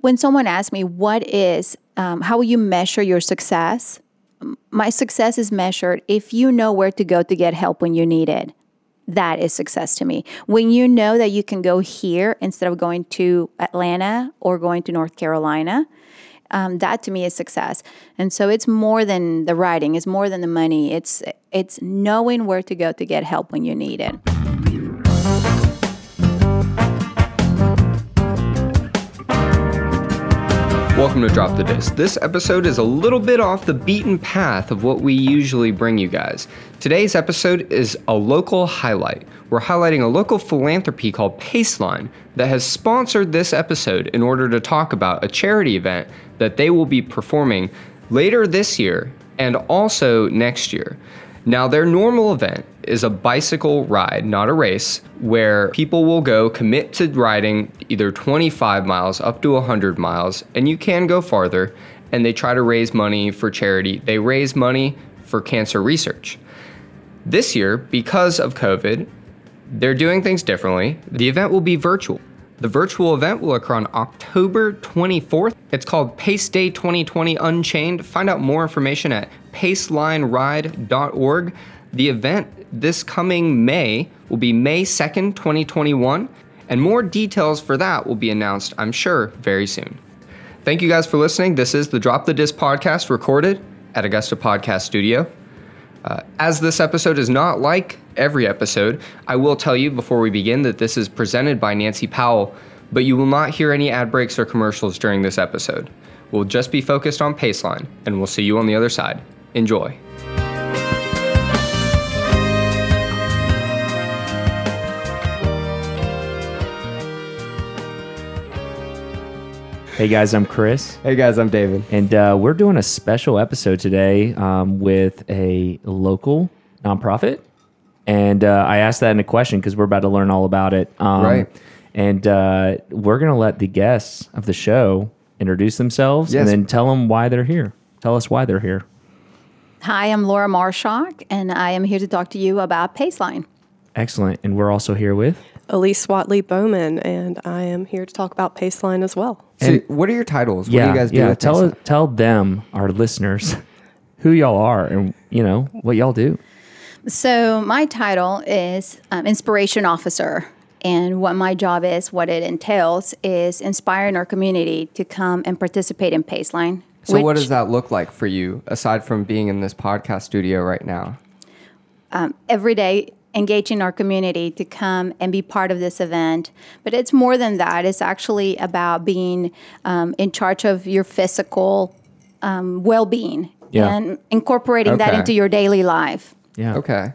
when someone asks me what is um, how will you measure your success? My success is measured if you know where to go to get help when you need it. That is success to me. When you know that you can go here instead of going to atlanta or going to north carolina um, that to me is success. And so it's more than the writing it's more than the money. It's it's knowing where to go to get help when you need it Welcome to Drop the Disc. This episode is a little bit off the beaten path of what we usually bring you guys. Today's episode is a local highlight. We're highlighting a local philanthropy called Paceline that has sponsored this episode in order to talk about a charity event that they will be performing later this year and also next year. Now, their normal event is a bicycle ride, not a race, where people will go commit to riding either 25 miles up to 100 miles, and you can go farther, and they try to raise money for charity. They raise money for cancer research. This year, because of COVID, they're doing things differently. The event will be virtual. The virtual event will occur on October 24th. It's called Pace Day 2020 Unchained. Find out more information at pacelineride.org. The event this coming May will be May 2nd, 2021, and more details for that will be announced, I'm sure, very soon. Thank you guys for listening. This is the Drop the Disc podcast recorded at Augusta Podcast Studio. Uh, as this episode is not like every episode, I will tell you before we begin that this is presented by Nancy Powell, but you will not hear any ad breaks or commercials during this episode. We'll just be focused on Paceline, and we'll see you on the other side. Enjoy. Hey guys, I'm Chris, Hey guys, I'm David. and uh, we're doing a special episode today um, with a local nonprofit. And uh, I asked that in a question because we're about to learn all about it. Um, Right. And uh, we're going to let the guests of the show introduce themselves Yes. and then tell them why they're here. Tell us why they're here. Hi, I'm Laura Marschalk, and I am here to talk to you about Paceline. Excellent. And we're also here with. Elice Whatley Bowman, and I am here to talk about Paceline as well. So, what are your titles? What do you guys do? yeah. with Tell Paceline? tell them, our listeners, who y'all are and you know what y'all do. So, my title is um, Inspiration Officer. And what my job is, what it entails, is inspiring our community to come and participate in Paceline. So, what does that look like for you, aside from being in this podcast studio right now? every day engaging our community to come and be part of this event. But it's more than that. It's actually about being um, in charge of your physical um, well being Yeah. and incorporating that into your daily life. Yeah. Okay. And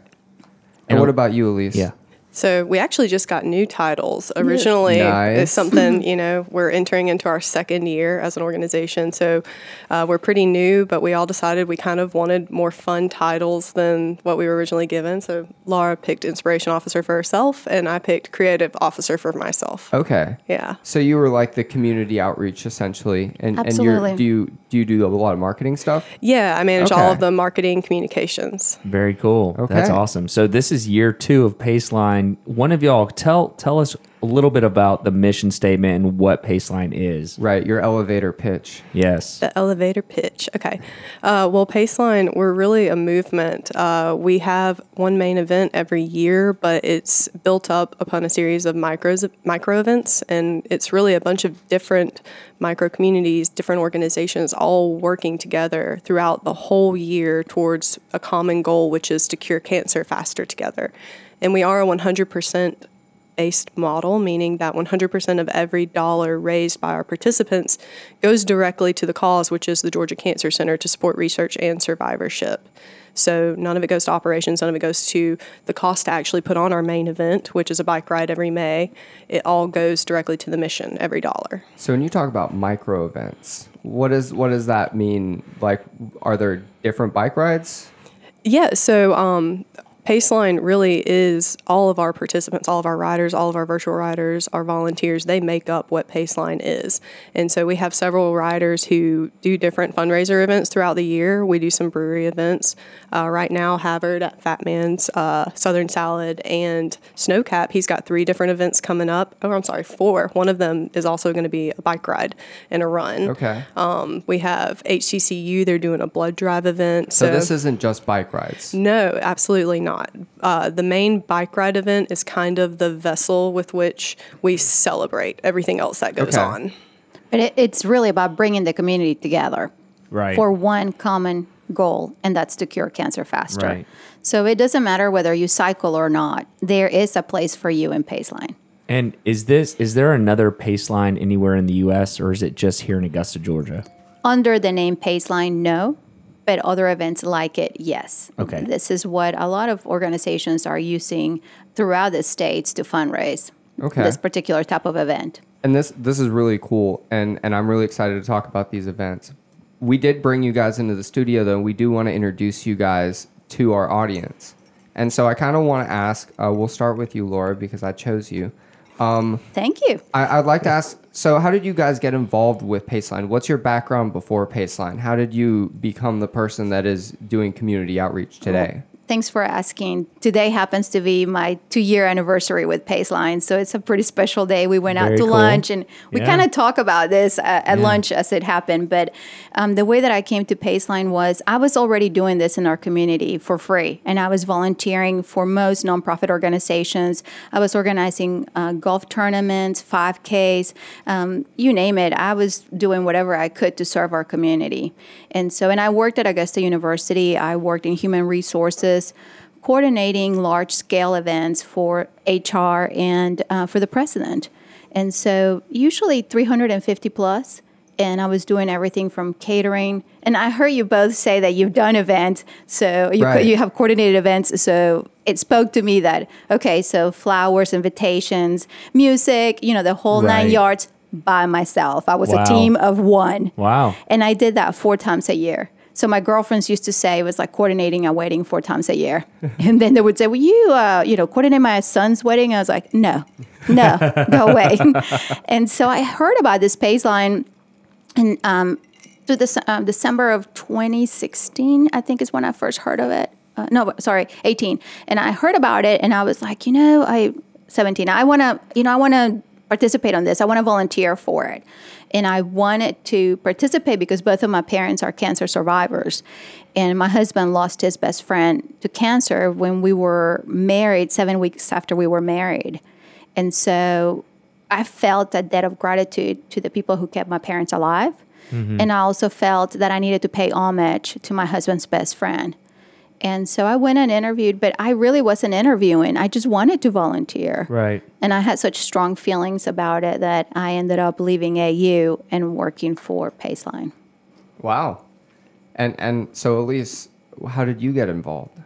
And what about you, Elice? Yeah. So we actually just got new titles. Originally, Nice. it's something you know we're entering into our second year as an organization, so uh, we're pretty new. But we all decided we kind of wanted more fun titles than what we were originally given. So Laura picked inspiration officer for herself, and I picked creative officer for myself. Okay. Yeah. So you were like the community outreach essentially, and Absolutely. and you're, do you do you do a lot of marketing stuff? Yeah, I manage all of the marketing communications. Very cool. That's awesome. So this is year two of Paceline. One of y'all tell tell us a little bit about the mission statement and what Paceline is. Right. Your elevator pitch. Yes. The elevator pitch. Okay. Uh, well, Paceline, we're really a movement. Uh, we have one main event every year, but it's built up upon a series of micros, micro events, and it's really a bunch of different micro communities, different organizations, all working together throughout the whole year towards a common goal, which is to cure cancer faster together. And we are a 100% based model, meaning that 100% of every dollar raised by our participants goes directly to the cause, which is the Georgia Cancer Center to support research and survivorship. So none of it goes to operations, none of it goes to the cost to actually put on our main event, which is a bike ride every May. It all goes directly to the mission, every dollar. So when you talk about micro events, what is what does that mean? Like, are there different bike rides? Yeah, so um, Paceline really is all of our participants, all of our riders, all of our virtual riders, our volunteers, they make up what Paceline is. And so we have several riders who do different fundraiser events throughout the year. We do some brewery events. Uh, right now, Havard at Fat Man's, uh, Southern Salad, and Snowcap, he's got three different events coming up. Oh, I'm sorry, four. One of them is also going to be a bike ride and a run. Okay. Um, we have HCCU, they're doing a blood drive event. so this isn't just bike rides. No, absolutely not. Uh, the main bike ride event is kind of the vessel with which we celebrate everything else that goes Okay. on. But it, it's really about bringing the community together Right. for one common goal, and that's to cure cancer faster. Right. So it doesn't matter whether you cycle or not, there is a place for you in Paceline. And is this is there another Paceline anywhere in the U.S. or is it just here in Augusta, Georgia? Under the name Paceline, no. But other events like it, yes. Okay. This is what a lot of organizations are using throughout the states to fundraise Okay. this particular type of event. And this this is really cool, and and I'm really excited to talk about these events. We did bring you guys into the studio, though. We do want to introduce you guys to our audience, and so I kind of want to ask. Uh, we'll start with you, Laura, because I chose you. Um, Thank you. I, I'd like to ask. So, how did you guys get involved with Paceline? What's your background before Paceline? How did you become the person that is doing community outreach today? Thanks for asking. Today happens to be my two year anniversary with Paceline. So it's a pretty special day. We went out to cool. lunch and we Yeah. kind of talk about this at, at lunch as it happened. But um, the way that I came to Paceline was I was already doing this in our community for free. And I was volunteering for most nonprofit organizations. I was organizing uh, golf tournaments, 5Ks, um, you name it. I was doing whatever I could to serve our community. And so, and I worked at Augusta University, I worked in human resources coordinating large scale events for HR and uh, for the president. And so, usually 350 plus. And I was doing everything from catering. And I heard you both say that you've done events, so you, co- you have coordinated events. So it spoke to me that, okay, so flowers, invitations, music, you know, the whole nine yards by myself. I was Wow. a team of one. Wow. And I did that four times a year. So my girlfriends used to say it was like coordinating a wedding four times a year. and then they would say, "Will you, uh, you know, coordinate my son's wedding?" I was like, "No, no, go away." and so I heard about this Paceline, and um, through this um, December of 2016, I think is when I first heard of it. Uh, no, sorry, 18. And I heard about it, and I was like, you know, I 17. I want to, you know, I want to participate on this. I want to volunteer for it. And I wanted to participate because both of my parents are cancer survivors. And my husband lost his best friend to cancer when we were married, seven weeks after we were married. And so I felt a debt of gratitude to the people who kept my parents alive. Mm-hmm. And I also felt that I needed to pay homage to my husband's best friend. And so I went and interviewed, but I really wasn't interviewing. I just wanted to volunteer. Right. And I had such strong feelings about it that I ended up leaving AU and working for Paceline. Wow. And and so Elice, how did you get involved?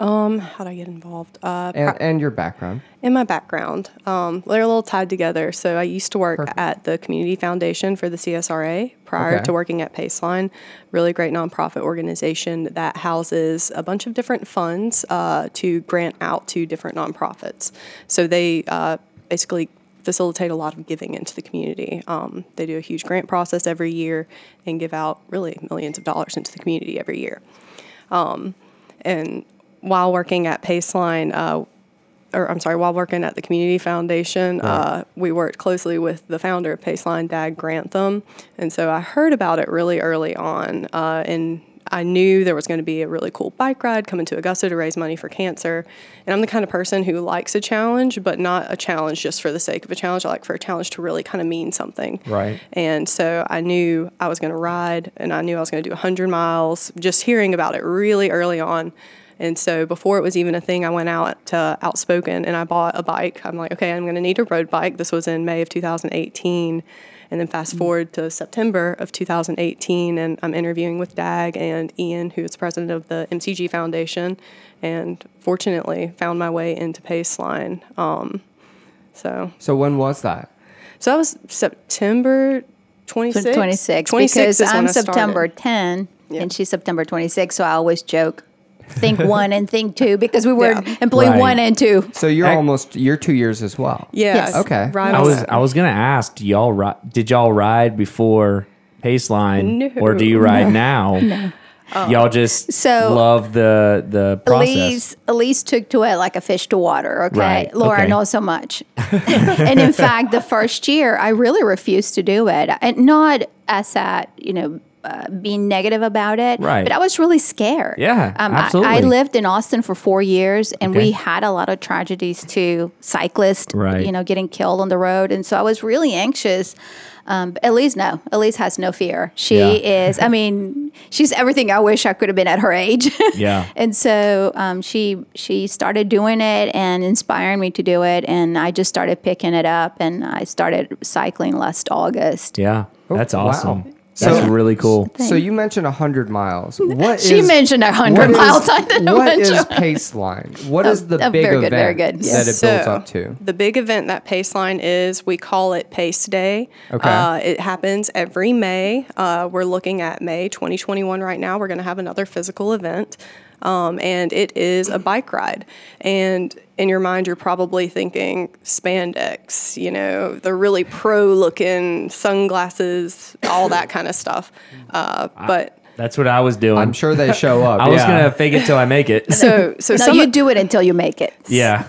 Um, how did I get involved? Uh, And and your background. in my background, um, they're a little tied together. So I used to work at the Community Foundation for the CSRA prior Okay. to working at Paceline, really great nonprofit organization that houses a bunch of different funds uh, to grant out to different nonprofits. So they uh, basically facilitate a lot of giving into the community. Um, they do a huge grant process every year and give out really millions of dollars into the community every year. Um, and while working at Paceline, uh, or I'm sorry, while working at the Community Foundation, uh, we worked closely with the founder of Paceline, Dag Grantham. And so I heard about it really early on. Uh, and I knew there was going to be a really cool bike ride coming to Augusta to raise money for cancer. And I'm the kind of person who likes a challenge, but not a challenge just for the sake of a challenge. I like for a challenge to really kind of mean something. Right. And so I knew I was going to ride and I knew I was going to do 100 miles just hearing about it really early on. And so before it was even a thing, I went out to Outspoken and I bought a bike. I'm like, okay, I'm going to need a road bike. This was in May of 2018. And then fast forward to September of 2018, and I'm interviewing with Dag and Ian, who is president of the MCG Foundation, and fortunately found my way into Paceline. Um, so, So when was that? so that was September 26. 26, 26 because is I'm I started. September 10 Yeah. and she's September 26. So I always joke think one and think two because we were Yeah. employee Right. one and two. So you're Ac- almost you're two years as well. Yeah. Yes. Okay. Right I was. I was gonna ask, do y'all ri- did y'all ride before Paceline, No. or do you ride now? Oh. Y'all just So- love the the process. Elice, Elice took to it like a fish to water. Okay, Right, Laura okay. knows so much. and in fact, the first year, I really refused to do it, and not as at you know. Uh, being negative about it, Right. But I was really scared. Yeah, um, I- I, lived in Austin for four years, and Okay. we had a lot of tragedies too. Cyclists, Right. you know, getting killed on the road, and so I was really anxious. Um, Elice, no, Elice has no fear. She Yeah. is. I mean, she's everything I wish I could have been at her age. Yeah. And so um, she she started doing it and inspiring me to do it, and I just started picking it up, and I started cycling last August. Yeah, that's wow. Awesome. So- That's really cool. So you mentioned hundred miles. What She is- mentioned 100 what is- miles. I didn't What mention- is Paceline? What is the oh, big very event good, very good. that it Yes. builds So, up to? The big event that Paceline is, we call it Pace Day. Okay. Uh, it happens every May. Uh, we're looking at May 2021 right now. We're going to have another physical event. Um, and it is a bike ride. And in your mind, you're probably thinking spandex, you know, the really pro looking sunglasses, all that kind of stuff. Uh, but That's what I was doing. I'm sure they show up. I was gonna fake it till I make it. so, so No, some you of- do it until you make it. yeah.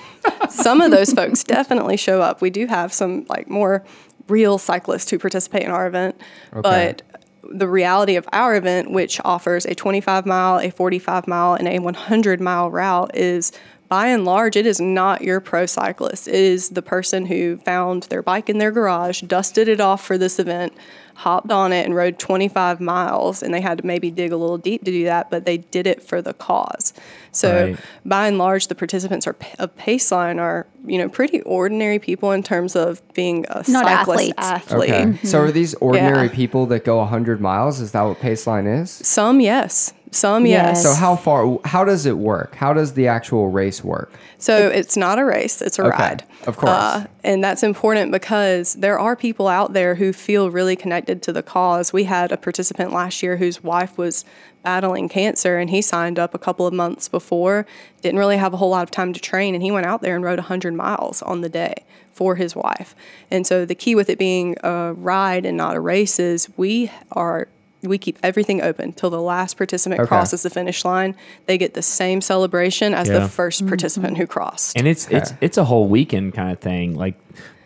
some of those folks definitely show up. We do have some like more real cyclists who participate in our event, but the reality of our event, which offers a 25 mile, a 45 mile, and a 100 mile route, is by and large, it is not your pro cyclist. It is the person who found their bike in their garage, dusted it off for this event, hopped on it, and rode 25 miles. And they had to maybe dig a little deep to do that, but they did it for the cause. So Right. by and large, the participants are of Paceline are you know pretty ordinary people in terms of being a Not cyclist athletes. athlete. Okay. Mm-hmm. So are these ordinary Yeah. people that go 100 miles? Is that what Paceline is? Some yes, some Yes. yes. So how far? How does it work? How does the actual race work? So it's not a race; it's a Okay, ride. of course. Uh, and that's important because there are people out there who feel really connected to the cause. We had a participant last year whose wife was battling cancer, and he signed up a couple of months before. Didn't really have a whole lot of time to train, and he went out there and rode 100 miles on the day for his wife. And so the key with it being a ride and not a race is we are we keep everything open till the last participant Okay. crosses the finish line. They get the same celebration as Yeah. the 1st mm-hmm. participant who crossed. and it's it's it's a whole weekend kind of thing. Like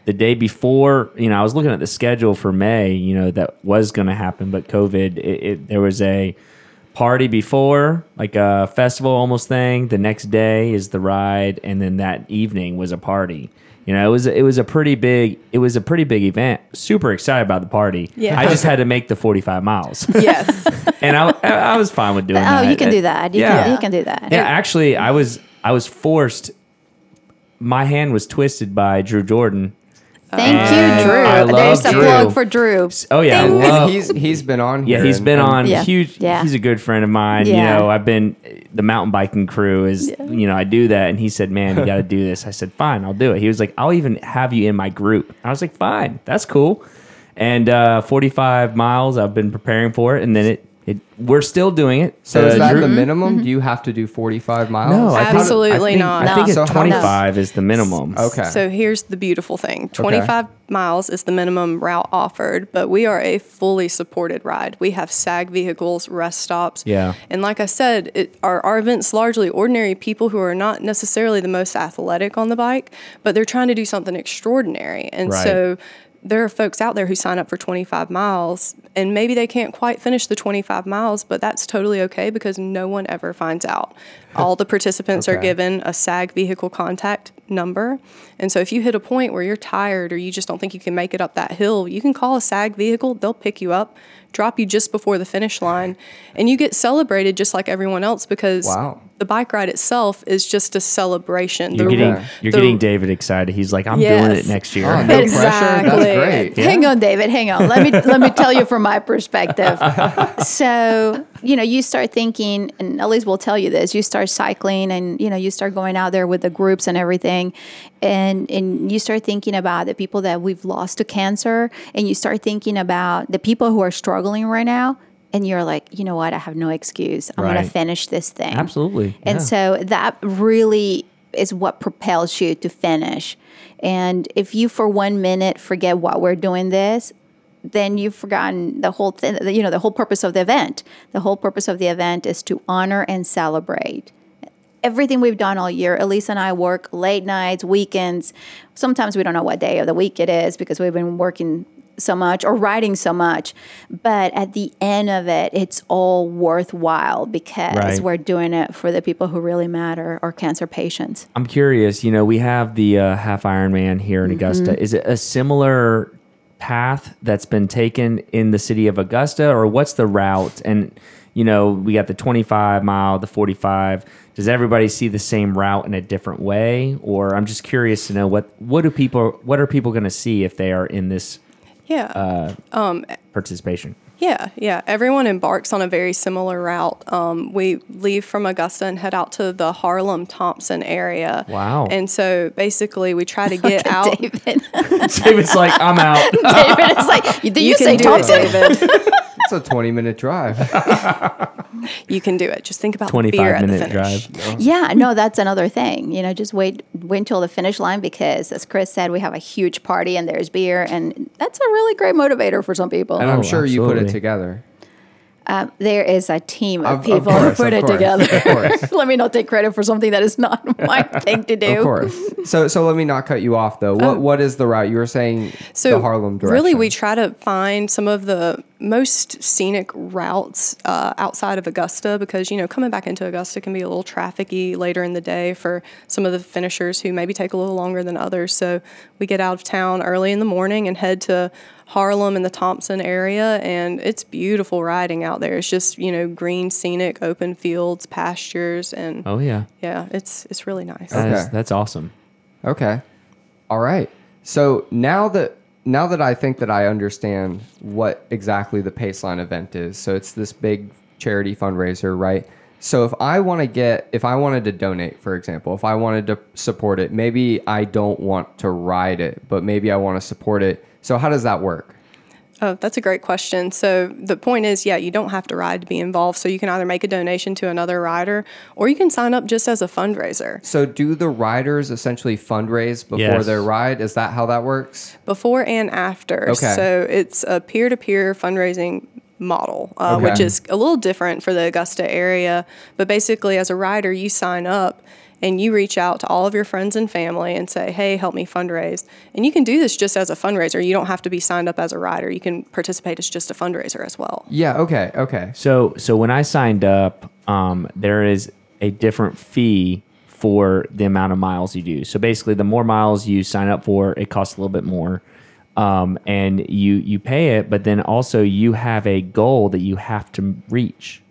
the day before, you know, I was looking at the schedule for May. You know, that was going to happen, but COVID. It, it there was a party before, like a festival almost thing. The next day is the ride, and then that evening was a party. You know, it was it was a pretty big it was a pretty big event. Super excited about the party. Yeah. I just had to make the forty five miles, yes. and I I was fine with doing Oh, that. Oh, you can do that. You, Yeah. can, you can do that. Yeah, actually, I was I was forced. My hand was twisted by Drew Jordan. Thank And you, Drew. I love There's a Drew. plug for Drew. Oh yeah, I love. he's he's been on here. Yeah, he's and- been and- on Yeah. huge. Yeah. He's a good friend of mine. You know, I've been the mountain biking crew is. You know, I do that, and he said, "Man, you got to do this." I said, "Fine, I'll do it." He was like, "I'll even have you in my group." I was like, "Fine, that's cool." And uh, 45 miles, I've been preparing for it, and then it. It, we're still doing it. So is Uh, that Drew- the minimum? Do you have to do 45 miles? No, I think- Absolutely I think, not. I think No. it's So how does- 25 is the minimum. Okay. So here's the beautiful thing 25 miles is the minimum route offered, but we are a fully supported ride. We have SAG vehicles, rest stops. Yeah. And like I said, it, our, our event's largely ordinary people who are not necessarily the most athletic on the bike, but they're trying to do something extraordinary. And Right. so there are folks out there who sign up for 25 miles and maybe they can't quite finish the 25 miles, but that's totally okay because no one ever finds out. All the participants are given a SAG vehicle contact number. And so if you hit a point where you're tired or you just don't think you can make it up that hill, you can call a SAG vehicle, they'll pick you up, drop you just before the finish line, and you get celebrated just like everyone else because Wow. the bike ride itself is just a celebration. You're The- getting Okay. you're the- getting David excited. He's like, I'm doing it next year. Oh, no pressure. Exactly. That's great. Hang on, David. Hang on. Let me let me tell you from my perspective. so you know, you start thinking, and Elice will tell you this. You start cycling, and you know, you start going out there with the groups and everything, and and you start thinking about the people that we've lost to cancer, and you start thinking about the people who are struggling right now. and you're like, you know what? I have no excuse. I'm going to finish this thing. Absolutely. And yeah. so that really is what propels you to finish. And if you for one minute forget what we're doing this, then you've forgotten the whole thing, you know, the whole purpose of the event. The whole purpose of the event is to honor and celebrate everything we've done all year. Elice and I work late nights, weekends. Sometimes we don't know what day of the week it is because we've been working so much or writing so much. But at the end of it, it's all worthwhile because Right. we're doing it for the people who really matter, our cancer patients. I'm curious. You know, we have the uh, half Ironman here in Augusta. Mm-hmm. Is it a similar path that's been taken in the city of Augusta, or what's the route? And you know, we got the 25 mile, the 45. Does everybody see the same route in a different way, or I'm just curious to know what what do people what are people going to see if they are in this Yeah. participation? Yeah, yeah. Everyone embarks on a very similar route. Um, we leave from Augusta and head out to the Harlem Thomson area. Wow. And so basically, we try to get out. David, David's like, I'm out. David is like, did you, can say do Thomson? it, David. It's a 20 minute drive. you can do it. Just think about the 25 beer at the minute finish. drive. Yeah, no, that's another thing. You know, just wait wait until the finish line because as Chris said, we have a huge party and there's beer and that's a really great motivator for some people. And I'm Oh, sure you put it together. Um, there is a team of Of- of people course, who put of it course, together. Let me not take credit for something that is not my thing to do. Of course. So so let me not cut you off though. What what is the route you were saying? So the Harlem direction. really, we try to find some of the most scenic routes uh, outside of Augusta because you know coming back into Augusta can be a little trafficy later in the day for some of the finishers who maybe take a little longer than others. So we get out of town early in the morning and head to Harlem and the Thomson area, and it's beautiful riding out there. It's just you know green, scenic, open fields, pastures, and Oh yeah, yeah, it's it's really nice. That is- Okay. that's awesome. Okay. All right. So now that now that I think that I understand what exactly the Paceline event is, so it's this big charity fundraiser, right? So if I want to get if I wanted to donate, for example, if I wanted to support it, maybe I don't want to ride it, but maybe I want to support it. So how does that work? Oh, that's a great question. So the point is, yeah, you don't have to ride to be involved. So you can either make a donation to another rider, or you can sign up just as a fundraiser. So do the riders essentially fundraise before Yes. their ride? Is that how that works? before and after. Okay. So it's a peer to peer fundraising model, uh, Okay. which is a little different for the Augusta area. But basically, as a rider, you sign up and you reach out to all of your friends and family and say, hey, help me fundraise. And you can do this just as a fundraiser. You don't have to be signed up as a rider. You can participate as just a fundraiser as well. Yeah, okay, okay. So so when I signed up, um, there is a different fee for the amount of miles you do. So basically, the more miles you sign up for, it costs a little bit more, um, and you you pay it. But then also you have a goal that you have to reach.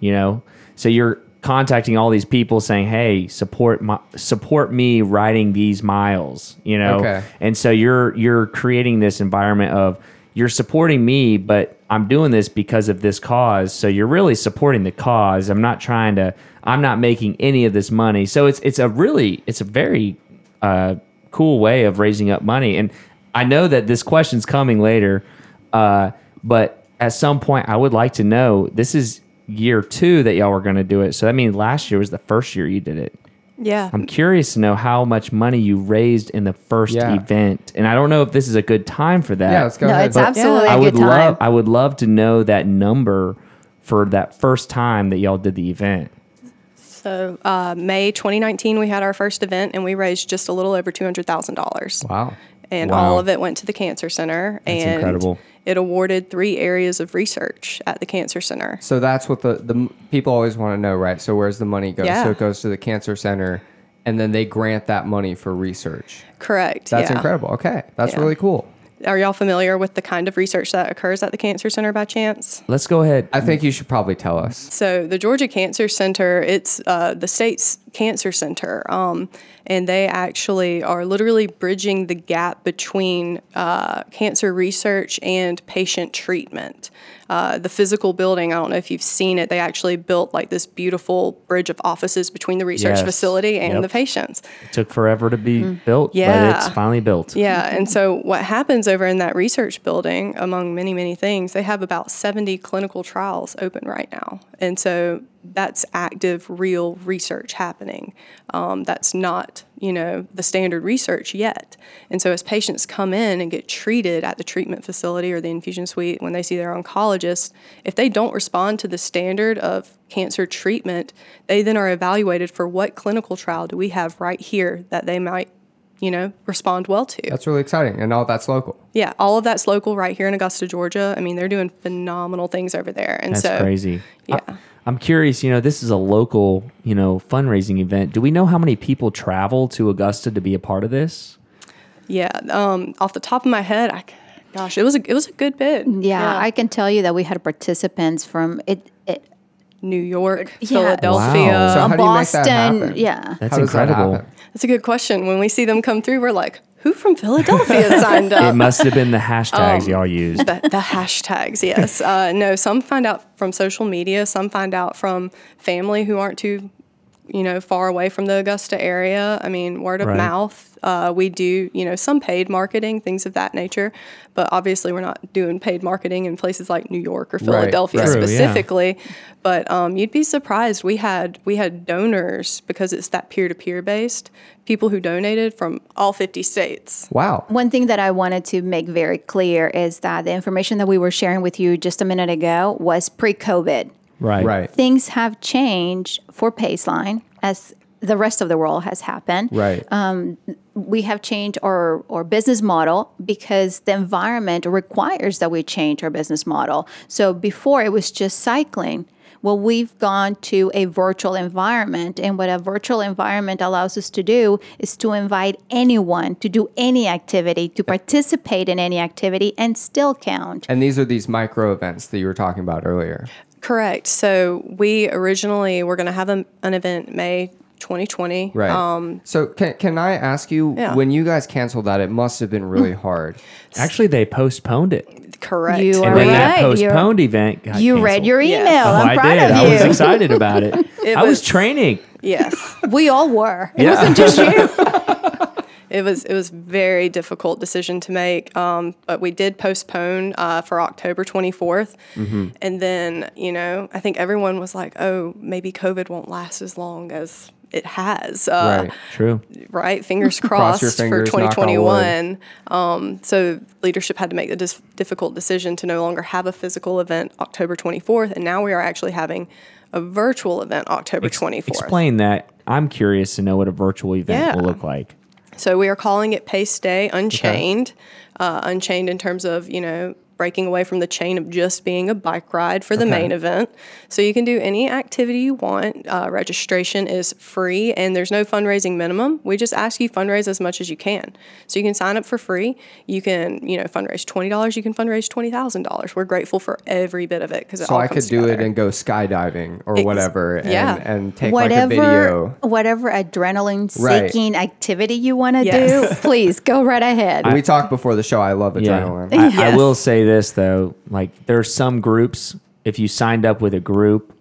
You know, so you're contacting all these people saying, "Hey, support my support me riding these miles." You know, Okay. and so you're you're creating this environment of you're supporting me, but I'm doing this because of this cause. So you're really supporting the cause. I'm not trying to. I'm not making any of this money. So it's it's a really it's a very uh, cool way of raising up money. And I know that this question's coming later, uh, but at some point I would like to know. This is year two that y'all were going to do it. So that means last year was the first year you did it. Yeah. I'm curious to know how much money you raised in the first Yeah. event, and I don't know if this is a good time for that. Yeah, let's go No, ahead. it's But- absolutely I a would good time. love, I would love to know that number for that first time that y'all did the event. So, uh, May 2019, we had our first event and we raised just a little over $200,000. Wow. And Wow. all of it went to the Cancer Center. That's and incredible. It awarded three areas of research at the Cancer Center. So that's what the, the people always want to know, right? So where's the money go? Yeah. So it goes to the cancer center, and then they grant that money for research. Correct. That's yeah. incredible. Okay, that's Yeah. really cool. Are y'all familiar with the kind of research that occurs at the Cancer Center by chance? Let's go ahead. I think you should probably tell us. So the Georgia Cancer Center, it's uh, the state's Cancer Center, um, and they actually are literally bridging the gap between uh, cancer research and patient treatment. Uh, the physical building, I don't know if you've seen it, they actually built like this beautiful bridge of offices between the research Yes. facility and Yep. the patients. It took forever to be built, but Yeah. it's finally built. Yeah, and so what happens over in that research building, among many, many things, they have about 70 clinical trials open right now. And so that's active, real research happening. Um, that's not, you know, the standard research yet. And so as patients come in and get treated at the treatment facility or the infusion suite when they see their oncologist, if they don't respond to the standard of cancer treatment, they then are evaluated for what clinical trial do we have right here that they might you know, respond well to. That's really exciting, and all that's local. yeah, all of that's local right here in Augusta, Georgia. I mean, they're doing phenomenal things over there. And That's so crazy. Yeah. I, am curious, you know, this is a local, you know, fundraising event. Do we know how many people travel to Augusta to be a part of this? yeah, um, off the top of my head, I, gosh, it was a it was a good bid. Yeah, I can tell you that we had participants from it. it New York, Yeah. Philadelphia. Wow. So how do you make that Boston, happen? yeah. That's How does that incredible. That's a good question. When we see them come through, we're like, who from Philadelphia signed up? It must have been the hashtags Um, y'all used. the, the hashtags, yes. Uh, no, some find out from social media. Some find out from family who aren't too, you know, far away from the Augusta area. I mean, word of Right. mouth. Uh, we do, you know, some paid marketing, things of that nature. But obviously, we're not doing paid marketing in places like New York or Philadelphia right. True, yeah. specifically. But um, you'd be surprised. We had we had donors because it's that peer to peer based. People who donated from all 50 states. Wow. One thing that I wanted to make very clear is that the information that we were sharing with you just a minute ago was pre COVID. Right. Right. Things have changed for Paceline as the rest of the world has happened. Right. Um, we have changed our, our business model because the environment requires that we change our business model. So before it was just cycling. Well, we've gone to a virtual environment, and what a virtual environment allows us to do is to invite anyone to do any activity, to participate in any activity, and still count. and these are these micro events that you were talking about earlier. Correct. So we originally were going to have a, an event May 2020. Right. Um, so can, can I ask you, Yeah. when you guys canceled that, it must have been really hard. Actually, they postponed it. correct. You And are then that right. You're- postponed event got You read your email. Yes. Oh, I'm I did. of I was excited about it. I was was- training. yes. we all were. It Yeah. wasn't just you. It was it was very difficult decision to make, um, but we did postpone uh, for October 24th, Mm-hmm. and then you know I think everyone was like, oh, maybe COVID won't last as long as it has. Uh, right. True. right? Fingers crossed your fingers, for knock on wood. 2021. Um, so leadership had to make the dis- difficult decision to no longer have a physical event October 24th, and now we are actually having a virtual event October 24th. Explain that. I'm curious to know what a virtual event Yeah. will look like. So we are calling it Pace Day Unchained. Uh, unchained in terms of, you know, breaking away from the chain of just being a bike ride for the main event. So you can do any activity you want. Uh, registration is free and there's no fundraising minimum. We just ask you fundraise as much as you can. So you can sign up for free. You can, you know, fundraise $20. You can fundraise $20,000. We're grateful for every bit of it because it So all I could comes do it and go skydiving or Ex- whatever and, yeah. and take whatever, like a video. whatever adrenaline Right. seeking activity you want to Yes. do, please go right ahead. we talked before the show. I love adrenaline. I, I Yes. will say this though, like there are some groups. If you signed up with a group,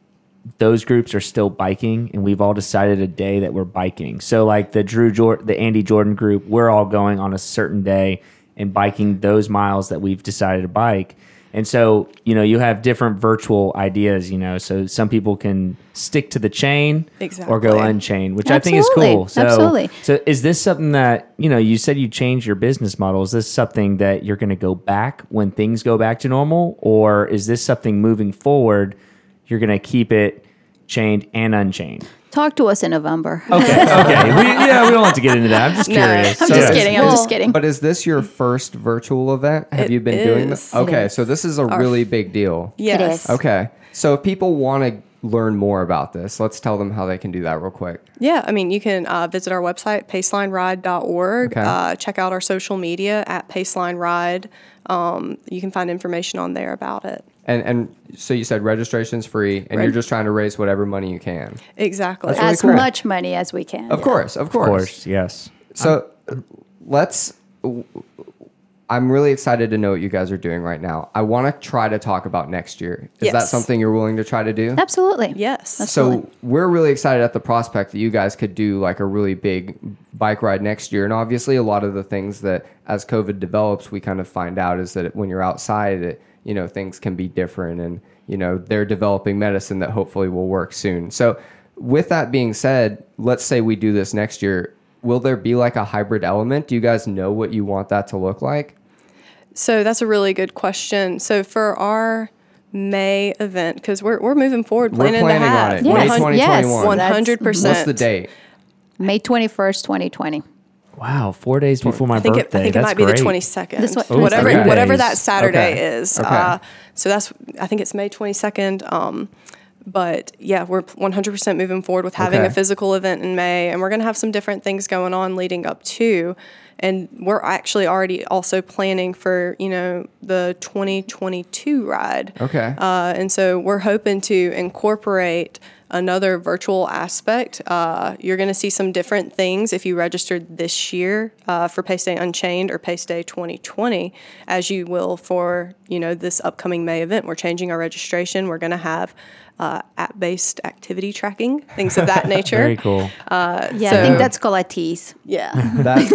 those groups are still biking, and we've all decided a day that we're biking. So like the Drew Jordan, the Andy Jordan group, we're all going on a certain day and biking those miles that we've decided to bike. And so you know you have different virtual ideas. You know, so some people can stick to the chain or go unchained, which I think is cool. So, Absolutely. so is this something that you know? You said you changed your business model. Is this something that you're going to go back when things go back to normal, or is this something moving forward? You're going to keep it chained and unchained. Talk to us in November. Okay, okay. We, yeah, we don't have to get into that. I'm just curious. No, curious. I'm So just is- kidding. I'm well, just kidding. But is this your first virtual event? Have It you been doing is. this? It Okay, so this is a really big deal. yes. is. Okay. So if people want to learn more about this, let's tell them how they can do that real quick. Yeah, I mean, you can uh, visit our website, pacelineride.org. Okay. Uh, check out our social media at Paceline Ride. Um, you can find information on there about it. And and so you said registration's free, and you're just trying to raise whatever money you can. Exactly. That's really as cool. much money as we can. Of course, of course. Of course, yes. So let's. I'm really excited to know what you guys are doing right now. I want to try to talk about next year. Is that something you're willing to try to do? Absolutely. yes. Absolutely. So we're really excited at the prospect that you guys could do like a really big bike ride next year. And obviously, a lot of the things that as COVID develops, we kind of find out is that when you're outside, it you know things can be different, and you know they're developing medicine that hopefully will work soon. So with that being said, let's say we do this next year. Will there be like a hybrid element? Do you guys know what you want that to look like? So that's a really good question. So for our May event, because we're, we're moving forward, We're planning, planning to have on it. Yes. May Yes. 2021. One That's- hundred What's the date? May 21st, 2020. Wow, four days before my I think it, birthday. I think it That's might be the twenty second. This whatever Okay. whatever that Saturday Okay. is. Okay. Uh, so that's I think it's May twenty second. Um, but yeah, we're one hundred percent moving forward with having Okay. a physical event in May, and we're gonna have some different things going on leading up to. And we're actually already also planning for you know the 2022 ride. Okay. Uh, and so we're hoping to incorporate another virtual aspect. Uh, you're going to see some different things if you registered this year uh, for Pace Day Unchained or Pace Day 2020, as you will for you know this upcoming May event. We're changing our registration. We're going to have uh, app-based activity tracking, things of that nature. Very cool. Yeah, I think that's called a tease. Yeah. That's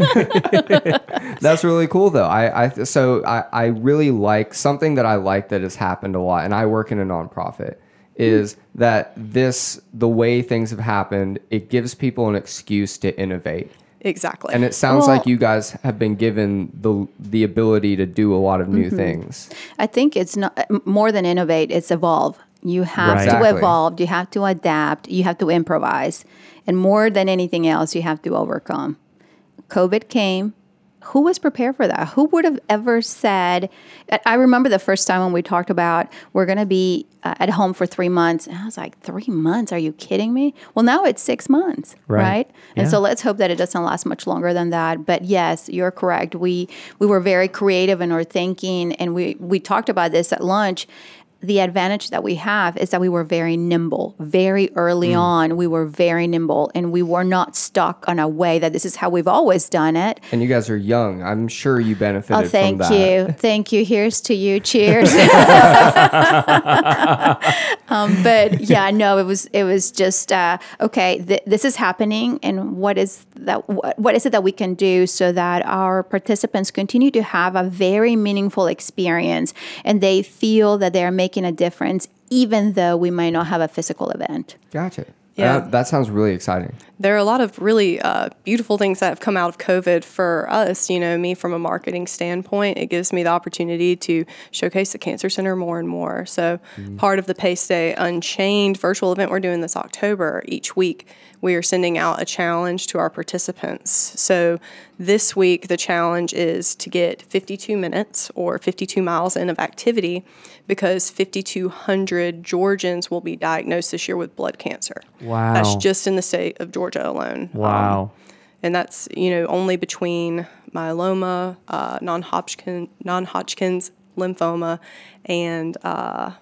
that's really cool though. I, I so I, I really like something that I like that has happened a lot, and I work in a nonprofit. Is that this the way things have happened? It gives people an excuse to innovate, exactly. and it sounds Well- like you guys have been given the the ability to do a lot of new Mm-hmm. things. I think it's not more than innovate, it's evolve. You have Right. to Exactly. evolve, you have to adapt, you have to improvise. And more than anything else, you have to overcome. COVID came. Who was prepared for that? Who would have ever said? I- remember the first time when we talked about we're going to be uh, at home for three months. And I was like, three months? Are you kidding me? Well, now it's six months, Right. right? And Yeah. so let's hope that it doesn't last much longer than that. But yes, you're correct. We we were very creative in our thinking, and we we talked about this at lunch. The advantage that we have is that we were very nimble. Very early on, we were very nimble, and we were not stuck on a way that this is how we've always done it. And you guys are young. I'm sure you benefited Oh, from thank you, thank you. Here's to you. Cheers. um, but yeah, no, it was it was just uh, okay. Th- this is happening, and what is that? What, what is it that we can do so that our participants continue to have a very meaningful experience, and they feel that they are making a difference, even though we might not have a physical event. Gotcha. Yeah. That, that sounds really exciting. there are a lot of really uh, beautiful things that have come out of COVID for us. You know, me from a marketing standpoint, it gives me the opportunity to showcase the Cancer Center more and more. So, part of the Pace Day Unchained virtual event we're doing this October, each week we are sending out a challenge to our participants. So, this week the challenge is to get 52 minutes or 52 miles in of activity because 5,200 Georgians will be diagnosed this year with blood cancer. Wow. That's just in the state of Georgia alone. Um, Wow. and that's you know only between myeloma, uh, non-Hodgkin, non-Hodgkin's lymphoma, and uh,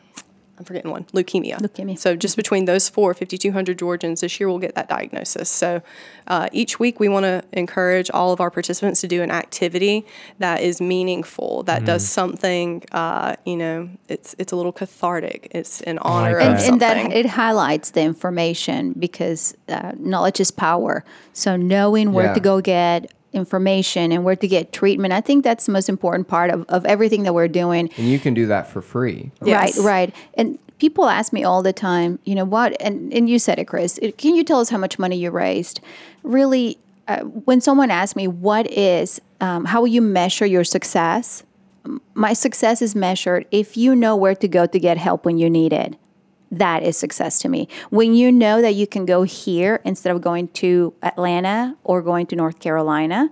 I'm forgetting one, leukemia. Leukemia. So just between those four, 5,200 Georgians this year will get that diagnosis. So uh, each week we want to encourage all of our participants to do an activity that is meaningful, that does something. Uh, you know, it's it's a little cathartic. It's in honor like of and, something. and that it highlights the information because uh, knowledge is power. So knowing where Yeah. to go get information and where to get treatment, I think that's the most important part of, of everything that we're doing. And you can do that for free. Yes. Right, right. And people ask me all the time, you know what? And and you said it, Chris. Can you tell us how much money you raised? Really, uh, when someone asks me what is, um, how will you measure your success? My success is measured if you know where to go to get help when you need it. That is success to me. When you know that you can go here instead of going to Atlanta or going to North Carolina,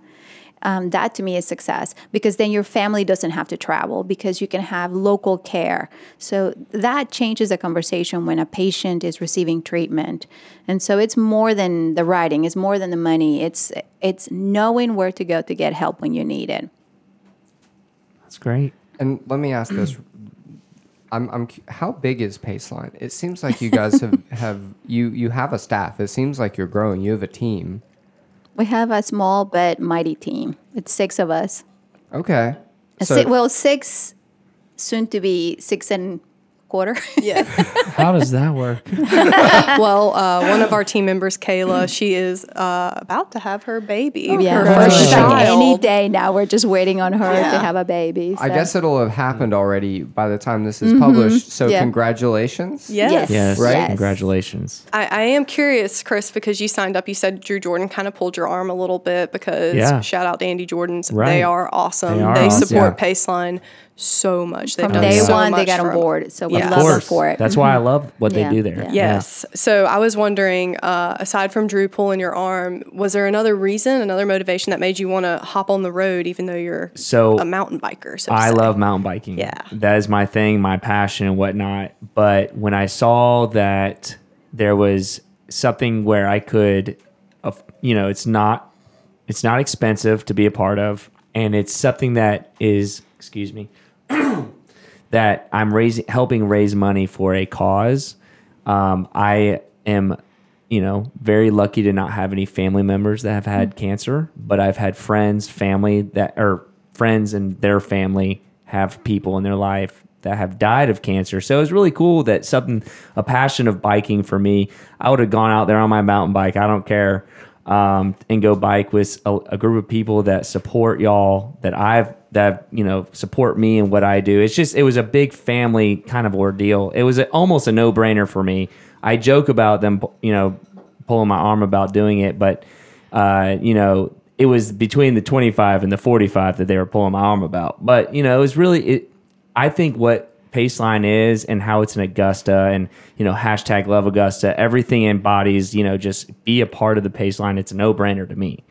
um, that to me is success because then your family doesn't have to travel because you can have local care. So that changes the conversation when a patient is receiving treatment. And so it's more than the writing, it's more than the money. It's it's knowing where to go to get help when you need it. That's great. And let me ask this: I'm, I'm, how big is Paceline? It seems like you guys have, have you you have a staff. It seems like you're growing. You have a team. We have a small but mighty team. It's six of us. Okay. So- si- well, six, soon to be six and quarter. Yeah. How does that work? well, uh, one of our team members, Kayla, she is uh, about to have her baby. Oh, yeah, her her first she's like any day now. We're just waiting on her to have a baby. I guess it'll have happened already by the time this is published. So Mm-hmm. Yeah. congratulations. Yes. Yes. Yes. Right? Congratulations. I, I am curious, Chris, because you signed up. You said Drew Jordan kind of pulled your arm a little bit because Yeah. shout out to Andy Jordans. Right. They are awesome. They They, awesome. support Yeah. Paceline so much. They've From done day so one, they got on board. So we Yeah. Of love them for it. That's why I love what Yeah, they do there. yeah. Yes. So I was wondering, uh, aside from Drew pulling your arm, was there another reason, another motivation that made you want to hop on the road, even though you're So a mountain biker? So I say? love mountain biking. Yeah. That is my thing, my passion and whatnot. But when I saw that there was something where I could, uh, you know, it's not, it's not expensive to be a part of, and it's something that is, excuse me, that I'm raising, helping raise money for a cause. Um, I am, you know, very lucky to not have any family members that have had cancer, but I've had friends, family that, or friends and their family have people in their life that have died of cancer. So it's really cool that something, a passion of biking for me. I would have gone out there on my mountain bike. I don't care. Um, and go bike with a, a group of people that support y'all that I've that you know support me and what I do. It's just it was a big family kind of ordeal. It was a, almost a no brainer for me. I joke about them, you know, pulling my arm about doing it, but uh, you know, it was between the 25 and the 45 that they were pulling my arm about. But you know, it was really it. I think what Paceline is and how it's in Augusta and you know hashtag love Augusta, everything embodies you know just be a part of the Paceline. It's a no brainer to me.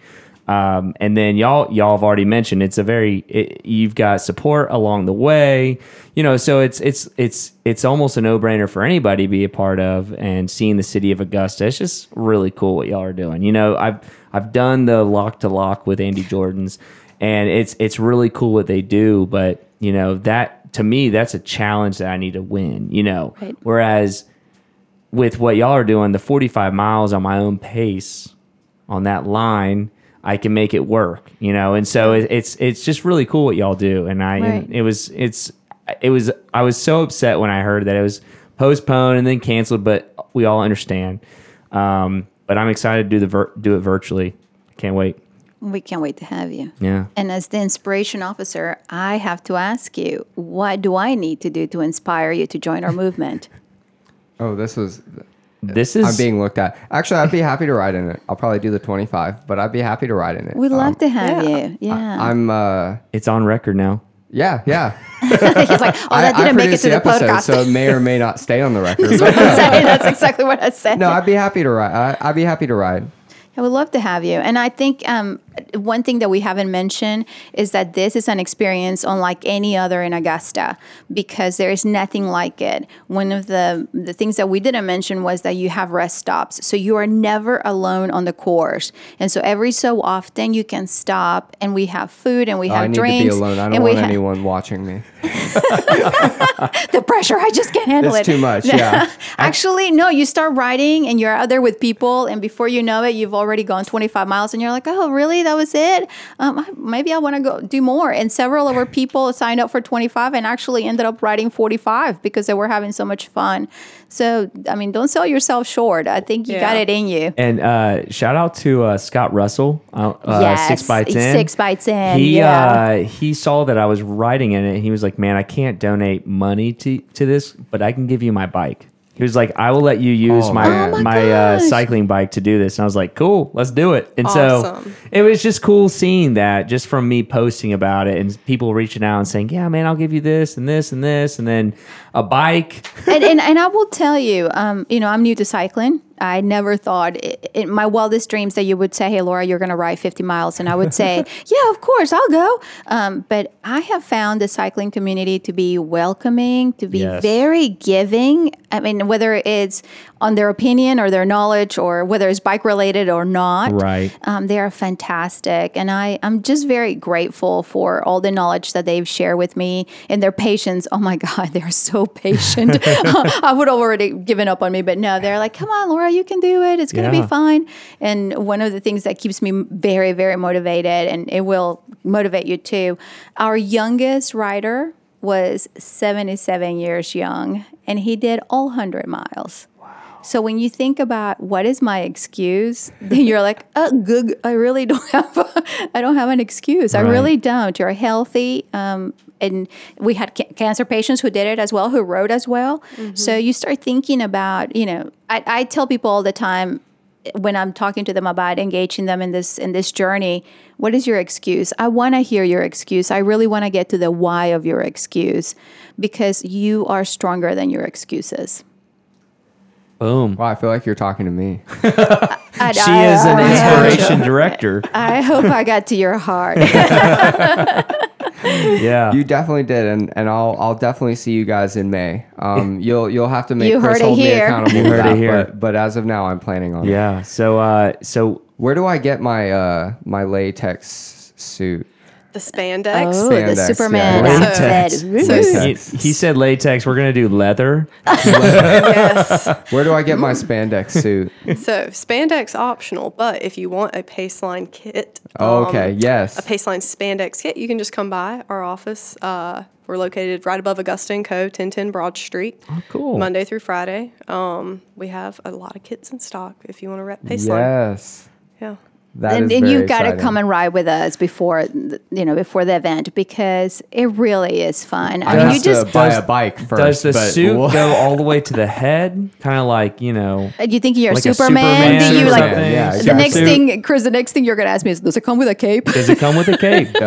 Um, and then y'all y'all have already mentioned it's a very it, you've got support along the way, you know. So it's it's it's it's almost a no brainer for anybody to be a part of and seeing the city of Augusta. It's just really cool what y'all are doing. You know, I've I've done the lock to lock with Andy Jordan's, and it's it's really cool what they do. But you know that to me that's a challenge that I need to win. You know, Right. whereas with what y'all are doing, the 45 miles on my own pace on that line, I can make it work, you know. And so it, it's it's just really cool what y'all do. And I Right. and it was it's it was I was so upset when I heard that it was postponed and then canceled, but we all understand. Um, but I'm excited to do the vir- do it virtually. Can't wait. We can't wait to have you. Yeah. And as the inspiration officer, I have to ask you, what do I need to do to inspire you to join our movement? Oh, this was. This is I'm being looked at. Actually, I'd be happy to ride in it. I'll probably do the 25, but I'd be happy to ride in it. We'd love Um, to have yeah. you. Yeah. I'm. uh it's on record now. Yeah, yeah. He's like, oh, that didn't make it to the, episode, podcast. so it may or may not stay on the record. That's what I'm saying. That's exactly what I said. no, I'd be happy to ride. I, I'd be happy to ride. I would love to have you. And I think um, one thing that we haven't mentioned is that this is an experience unlike any other in Augusta because there is nothing like it. One of the, the things that we didn't mention was that you have rest stops. So you are never alone on the course. And so every so often you can stop and we have food and we have I need drinks. to be alone. I don't and want ha- anyone watching me. the pressure. I just can't handle it. It's it. too much, yeah. Actually, no. You start riding, and you're out there with people, and before you know it, you've already gone 25 miles, and you're like, "Oh, really? That was it? Um, maybe I want to go do more." And several of our people signed up for 25, and actually ended up riding 45 because they were having so much fun. So, I mean, don't sell yourself short. I think you got it in you. And uh, shout out to uh, Scott Russell, uh, uh, Yes, Six by Ten. Six by 10, He yeah. uh, he saw that I was riding in it. and He was like, "Man, I can't donate money to to this, but I can give you my bike." He was like, "I will let you use Oh, my. Oh my my, uh, gosh. cycling bike to do this." And I was like, "Cool, let's do it." And so Awesome. it was just cool seeing that just from me posting about it and people reaching out and saying, "Yeah, man, I'll give you this and this and this," and then a bike. and, and and I will tell you, um, you know, I'm new to cycling, I never thought my wildest dreams that you would say, "Hey, Laura, you're going to ride 50 miles," and I would say, "Yeah, of course, I'll go." Um, but I have found the cycling community to be welcoming, to be Yes. very giving. I mean, whether it's on their opinion or their knowledge, or whether it's bike related or not, Right. um, they are fantastic, and I I'm just very grateful for all the knowledge that they've shared with me and their patience. Oh my God, they're so patient. I would have already given up on me, but no, they're like, "Come on, Laura, you can do it. It's gonna Yeah. be fine." And one of the things that keeps me very very motivated, and it will motivate you too. Our youngest rider was 77 years young, and he did all 100 miles. So when you think about what is my excuse, then you're like, oh, good. I really don't have. A, I don't have an excuse. I really don't. You're healthy, um, and we had ca- cancer patients who did it as well, who wrote as well. So you start thinking about, you know, I, I tell people all the time when I'm talking to them about engaging them in this in this journey, what is your excuse? I want to hear your excuse. I really want to get to the why of your excuse because you are stronger than your excuses. Boom. Wow, I feel like you're talking to me. I- She I- is an I- inspiration director. I hope I got to your heart. Yeah. You definitely did, and, and I'll I'll definitely see you guys in May. Um, you'll you'll have to make You Chris heard it hold me here. accountable. You to heard it here. But, but as of now, I'm planning on it. yeah. So uh so Where do I get my uh my latex suit? The spandex. oh, the Spandex, Superman yeah. Latex. outfit. So- Latex. he, he said latex. We're gonna do leather. yes. Where do I get my spandex suit? So spandex optional, but if you want a Paceline kit, Oh, um, okay, yes. a Paceline spandex kit, you can just come by our office. Uh, we're located right above Augusta and Co. 1010 Broad Street. Oh, cool. Monday through Friday. Um, we have a lot of kits in stock if you want to rep Paceline. Yes. Yeah. That and, is and you've got to come and ride with us before you know before the event because it really is fun. I I mean, you just buy Does- a bike first. Does the but suit we'll- go all the way to the head? Kind of like you know. Uh, you think you're Like Superman? Superman Do you like something? Yeah, the exactly. next Suit. thing, Chris? The next thing you're going to ask me is, does it come with a cape? Does it come with a cape?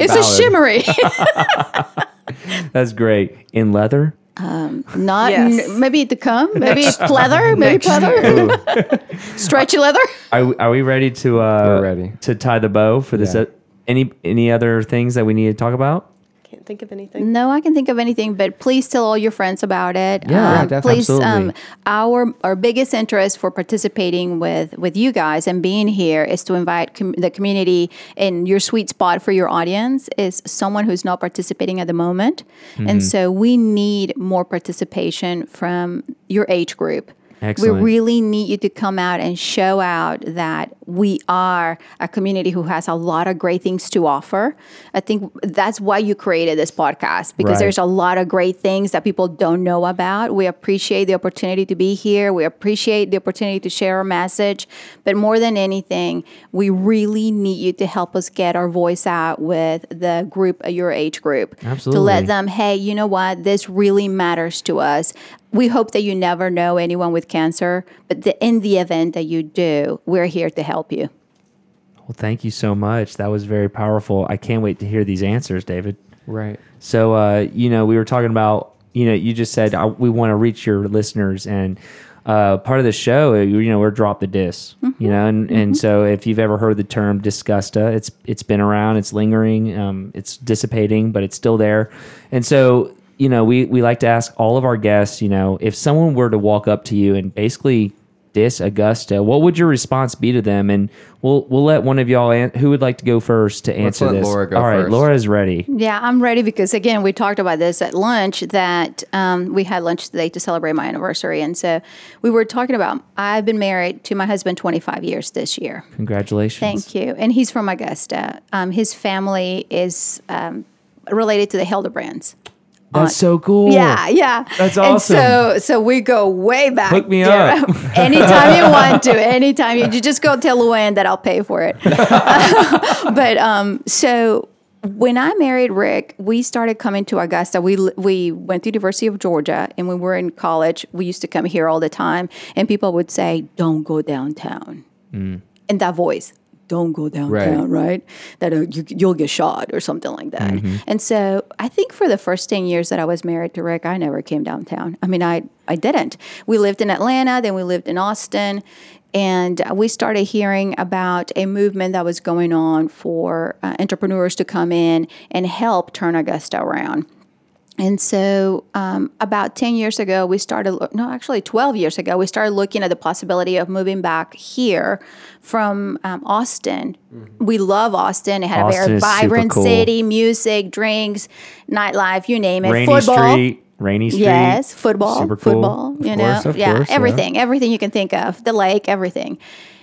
It's a shimmery, That's great. In leather. Not Yes. n- maybe to come, maybe leather, maybe leather, stretchy leather. Are we, are we ready to uh We're ready. to tie the bow for this? Yeah. Uh, any any other things that we need to talk about? Can't think of anything. No, I can think of anything, but please tell all your friends about it. Yeah, yeah, Um, def- please. Um, our our biggest interest for participating with with you guys and being here is to invite com- the community in your sweet spot for your audience is someone who's not participating at the moment, Mm-hmm. and so we need more participation from your age group. Excellent. We really need you to come out and show out that we are a community who has a lot of great things to offer. I think that's why you created this podcast because Right. there's a lot of great things that people don't know about. We appreciate the opportunity to be here. We appreciate the opportunity to share our message. But more than anything, we really need you to help us get our voice out with the group, your age group. To let them, hey, you know what? This really matters to us. We hope that you never know anyone with cancer, but the, in the event that you do, we're here to help you. Well, thank you so much. That was very powerful. I can't wait to hear these answers, David. right. So, uh, you know, we were talking about, you know, you just said uh, we want to reach your listeners, and uh, part of the show, uh, you know, we're drop the disc, you know, and, and so if you've ever heard the term disgusta, it's it's been around, it's lingering, um, it's dissipating, but it's still there, and so you know, we we like to ask all of our guests, you know, if someone were to walk up to you and basically diss Augusta, what would your response be to them? And we'll we'll let one of y'all an- who would like to go first to answer let this. Laura go all right, first. Laura's ready. Yeah, I'm ready because again, we talked about this at lunch that um, we had lunch today to celebrate my anniversary, and so we were talking about I've been married to my husband 25 years this year. Congratulations. Thank you. And he's from Augusta. Um, his family is um, related to the Hildebrandts. That's so cool. Yeah, yeah. That's awesome. And so, so we go way back. Hook me Yeah. up. anytime you want to. Anytime you, you just go tell Luann that I'll pay for it. but um, so when I married Rick, we started coming to Augusta. We we went to University of Georgia, and when we were in college, we used to come here all the time. And people would say, "Don't go downtown." Mm. In that voice, don't go downtown, right? That uh, you, you'll get shot or something like that. And so I think for the first 10 years that I was married to Rick, I never came downtown. I mean, I, I didn't. We lived in Atlanta, then we lived in Austin. And we started hearing about a movement that was going on for uh, entrepreneurs to come in and help turn Augusta around. And so, um, about 10 years ago, we started, no, actually 12 years ago, we started looking at the possibility of moving back here from um, Austin. We love Austin. It had Austin a very vibrant cool. city, music, drinks, nightlife, you name it. Rainey football. Street, Rainey Street. Yes, football, Super cool. football. You Of know, course, of yeah, course, yeah. everything, everything you can think of, the lake, everything.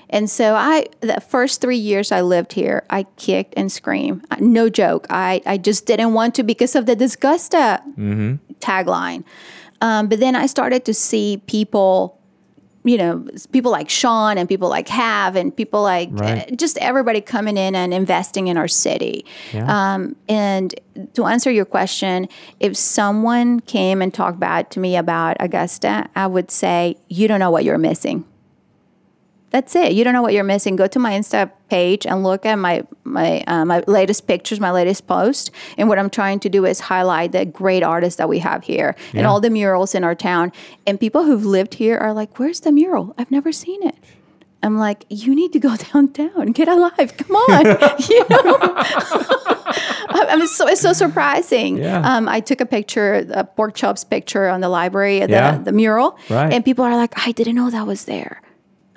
And so I, the first three years I lived here, I kicked and screamed. Uh, No joke. I, I just didn't want to because of the Disgusta Mm-hmm. tagline. Um, but then I started to see people, you know, people like Sean and people like Have and people like Right. uh, just everybody coming in and investing in our city. Yeah. Um, and to answer your question, if someone came and talked bad to me about Augusta, I would say, you don't know what you're missing. That's it. You don't know what you're missing. Go to my Insta page and look at my my uh, my latest pictures, my latest post. And what I'm trying to do is highlight the great artists that we have here and all the murals in our town. And people who've lived here are like, "Where's the mural? I've never seen it." I'm like, "You need to go downtown. Get alive. Come on." you know. I I mean, so it's so surprising. Yeah. Um, I took a picture, a pork chops picture on the library, the, Yeah. the mural, Right. and people are like, "I didn't know that was there."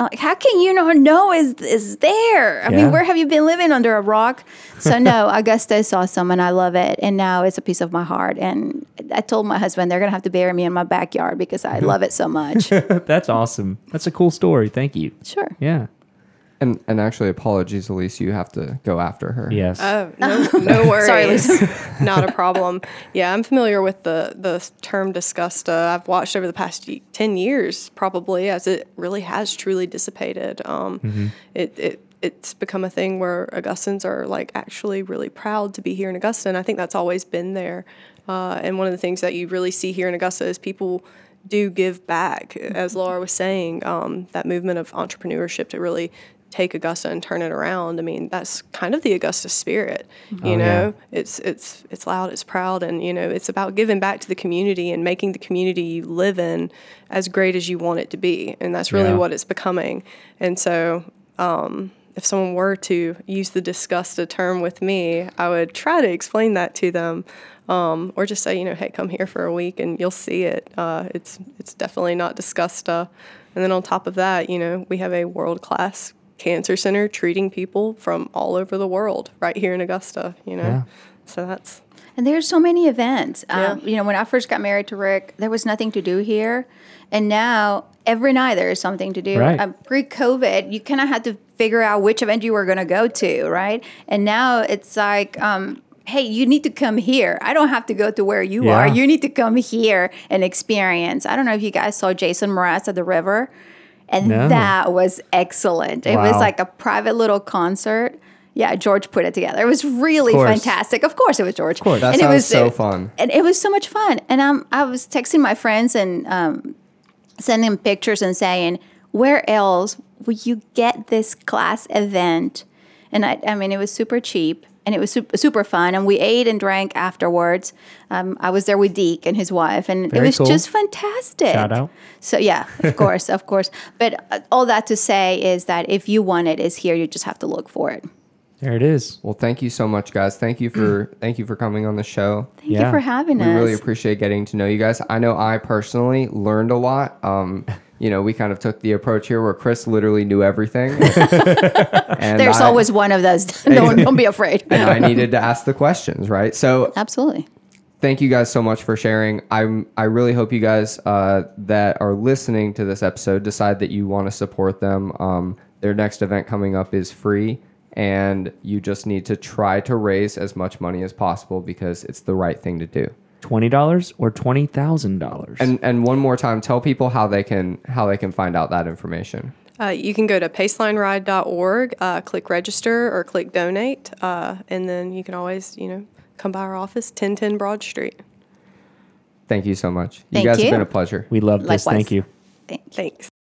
Like, how can you not know is is there? I Yeah. mean, where have you been living under a rock? So no, Augusta is awesome, and I love it. And now it's a piece of my heart. And I told my husband they're gonna have to bury me in my backyard because I love it so much. That's awesome. That's a cool story. Thank you. sure. Yeah. And and actually, apologies, Elice. You have to go after her. Yes. Oh, no, no worries. Sorry, Lisa. Not a problem. Yeah, I'm familiar with the, the term Disgusta. I've watched over the past 10 years, probably, as it really has truly dissipated. Um, it, it, it's become a thing where Augustans are like actually really proud to be here in Augusta. And I think that's always been there. Uh, and one of the things that you really see here in Augusta is people do give back. As Laura was saying, um, that movement of entrepreneurship to really take Augusta and turn it around. I mean, that's kind of the Augusta spirit. You Oh, yeah. know, it's it's it's loud, it's proud, and you know, it's about giving back to the community and making the community you live in as great as you want it to be, and that's really Yeah. what it's becoming. And so, um, if someone were to use the disgusta term with me, I would try to explain that to them. Um, or just say, you know, hey, come here for a week and you'll see it. Uh, it's it's definitely not disgusta. And then on top of that, you know, we have a world class cancer center treating people from all over the world right here in Augusta. You know, Yeah. so that's And there's so many events. Yeah. Um, you know, when I first got married to Rick, there was nothing to do here, and now every night there is something to do. Right. Um, pre-COVID, you kind of had to figure out which event you were going to go to, right? And now it's like. Um, Hey, you need to come here. I don't have to go to where you Yeah. are. You need to come here and experience. I don't know if you guys saw Jason Mraz at the river, and No. that was excellent. It was like a private little concert. Yeah, George put it together. It was really course. fantastic. Of course, it was George. Of course. That and sounds it was so fun. and it was so much fun. And um, I was texting my friends and um, sending them pictures and saying, "Where else would you get this class event?" And I, I mean, it was super cheap and it was super, super fun. And we ate and drank afterwards. Um, I was there with Deke and his wife, and Very it was cool. just fantastic. Shout out. So yeah, of course, of course. But uh, all that to say is that if you want it, is here. You just have to look for it. There it is. Well, thank you so much, guys. Thank you for thank you for coming on the show. Thank Yeah. you for having We us. really appreciate getting to know you guys. I know I personally learned a lot. Um, you know, we kind of took the approach here where Chris literally knew everything. and There's I- always one of those. don't, don't be afraid. and I needed to ask the questions, right? So Absolutely. thank you guys so much for sharing. I'm I really hope you guys uh, that are listening to this episode decide that you want to support them. Um, their next event coming up is free, and you just need to try to raise as much money as possible because it's the right thing to do. Twenty dollars or twenty thousand dollars. And and one more time, tell people how they can how they can find out that information. Uh, you can go to pacelineride.org, uh, click register or click donate, uh, and then you can always, you know, come by our office, 1010 Broad Street. Thank you so much. You guys you. have been a pleasure. we love this. Likewise. Thank you. Thank you. Thanks.